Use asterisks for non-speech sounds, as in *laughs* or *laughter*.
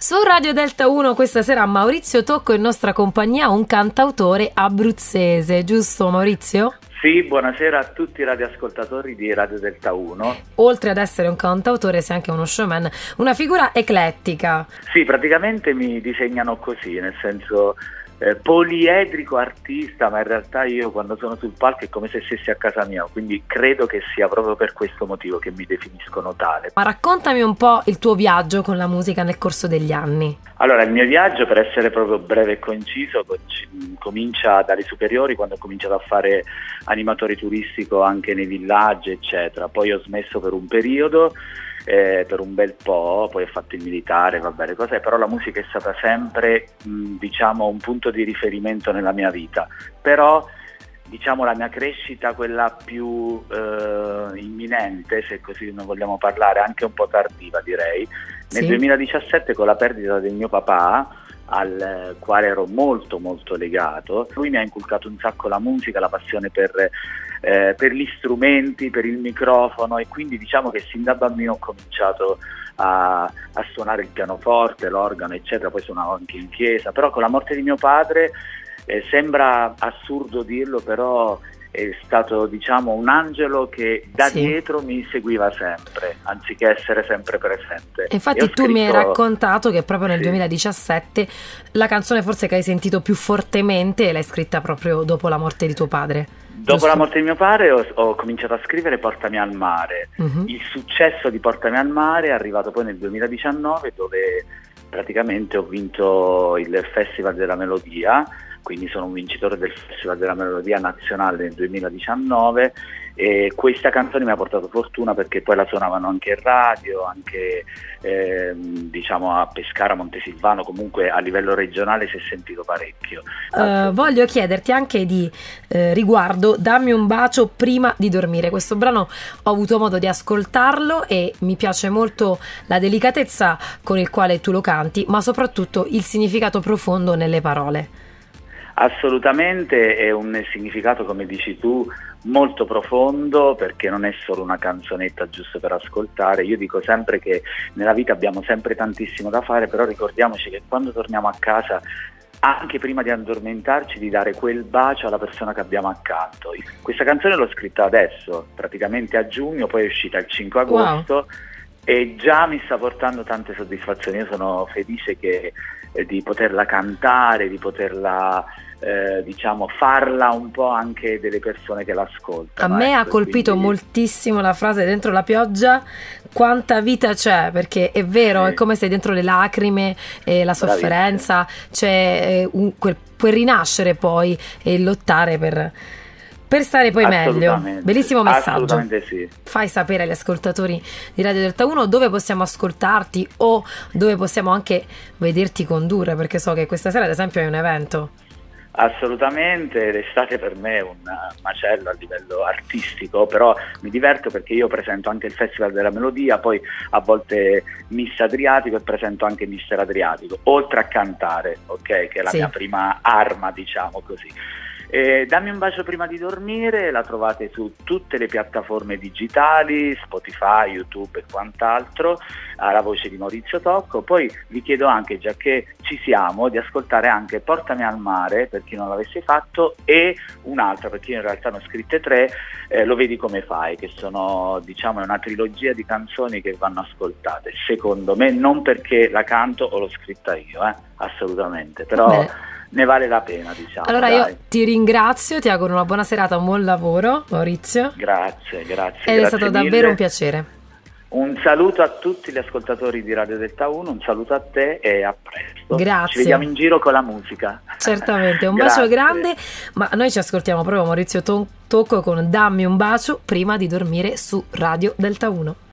Su Radio Delta 1 questa sera Maurizio Tocco in nostra compagnia, un cantautore abruzzese, giusto Maurizio? Sì, buonasera a tutti i radioascoltatori di Radio Delta 1. Oltre ad essere un cantautore sei anche uno showman, una figura eclettica. Sì, praticamente mi disegnano così, nel senso eh, poliedrico artista, ma in realtà io quando sono sul palco è come se stessi a casa mia, quindi credo che sia proprio per questo motivo che mi definiscono tale. Ma raccontami un po' il tuo viaggio con la musica nel corso degli anni. Allora, il mio viaggio, per essere proprio breve e conciso, comincia dalle superiori quando ho cominciato a fare animatore turistico anche nei villaggi, eccetera. Poi ho smesso per un periodo eh, per un bel po', poi ho fatto il militare, va bene cos'è, però la musica è stata sempre mh, diciamo un punto di riferimento nella mia vita. Però diciamo la mia crescita, quella più eh, imminente, se così non vogliamo parlare, anche un po' tardiva direi, nel sì. 2017 con la perdita del mio papà al quale ero molto molto legato. Lui mi ha inculcato un sacco la musica, la passione per, eh, per gli strumenti, per il microfono e quindi diciamo che sin da bambino ho cominciato a, a suonare il pianoforte, l'organo eccetera, poi suonavo anche in chiesa, però con la morte di mio padre eh, sembra assurdo dirlo, però è stato diciamo un angelo che da sì. dietro mi seguiva sempre anziché essere sempre presente infatti tu scritto... mi hai raccontato che proprio nel sì. 2017 la canzone forse che hai sentito più fortemente l'hai scritta proprio dopo la morte di tuo padre Dopo Giusto. la morte di mio padre ho, ho, cominciato a scrivere Portami al mare. Uh-huh. Il successo di Portami al mare è arrivato poi nel 2019 dove praticamente ho vinto il Festival della Melodia quindi sono un vincitore del Festival della Melodia Nazionale nel 2019 e questa canzone mi ha portato fortuna perché poi la suonavano anche in radio, anche eh, diciamo a Pescara, Montesilvano, comunque a livello regionale si è sentito parecchio. Uh, voglio chiederti anche di eh, riguardo Dammi un bacio prima di dormire. Questo brano ho avuto modo di ascoltarlo e mi piace molto la delicatezza con il quale tu lo canti, ma soprattutto il significato profondo nelle parole. Assolutamente è un significato, come dici tu, molto profondo perché non è solo una canzonetta giusto per ascoltare. Io dico sempre che nella vita abbiamo sempre tantissimo da fare, però ricordiamoci che quando torniamo a casa anche prima di addormentarci di dare quel bacio alla persona che abbiamo accanto. Questa canzone l'ho scritta adesso, praticamente a giugno, poi è uscita il 5 agosto wow. e già mi sta portando tante soddisfazioni. Io sono felice che, eh, di poterla cantare, di poterla eh, diciamo farla un po' anche delle persone che l'ascoltano. A me ecco, ha colpito quindi... moltissimo la frase dentro la pioggia quanta vita c'è perché è vero sì. è come se dentro le lacrime e la sofferenza c'è eh, un, quel, quel rinascere poi e lottare per per stare poi meglio. Bellissimo messaggio. Sì. Fai sapere agli ascoltatori di Radio Delta 1 dove possiamo ascoltarti o dove possiamo anche vederti condurre, perché so che questa sera ad esempio hai un evento. Assolutamente, l'estate per me è un macello a livello artistico, però mi diverto perché io presento anche il Festival della Melodia, poi a volte Miss Adriatico e presento anche Mister Adriatico, oltre a cantare, ok, che è la sì. mia prima arma, diciamo così. Eh, dammi un bacio prima di dormire, la trovate su tutte le piattaforme digitali, Spotify, YouTube e quant'altro, alla voce di Maurizio Tocco. Poi vi chiedo anche, già che ci siamo, di ascoltare anche Portami al mare, per chi non l'avesse fatto, e un'altra, perché io in realtà ne ho scritte tre, eh, Lo vedi come fai, che sono diciamo una trilogia di canzoni che vanno ascoltate, secondo me, non perché la canto o l'ho scritta io, eh, assolutamente, però... Beh ne vale la pena, diciamo. Allora dai. io ti ringrazio, ti auguro una buona serata, un buon lavoro, Maurizio. Grazie, grazie. Ed grazie è stato mille. davvero un piacere. Un saluto a tutti gli ascoltatori di Radio Delta 1, un saluto a te e a presto. Grazie. Ci vediamo in giro con la musica. Certamente, un *laughs* bacio grande, ma noi ci ascoltiamo proprio Maurizio Tocco con Dammi un bacio prima di dormire su Radio Delta 1.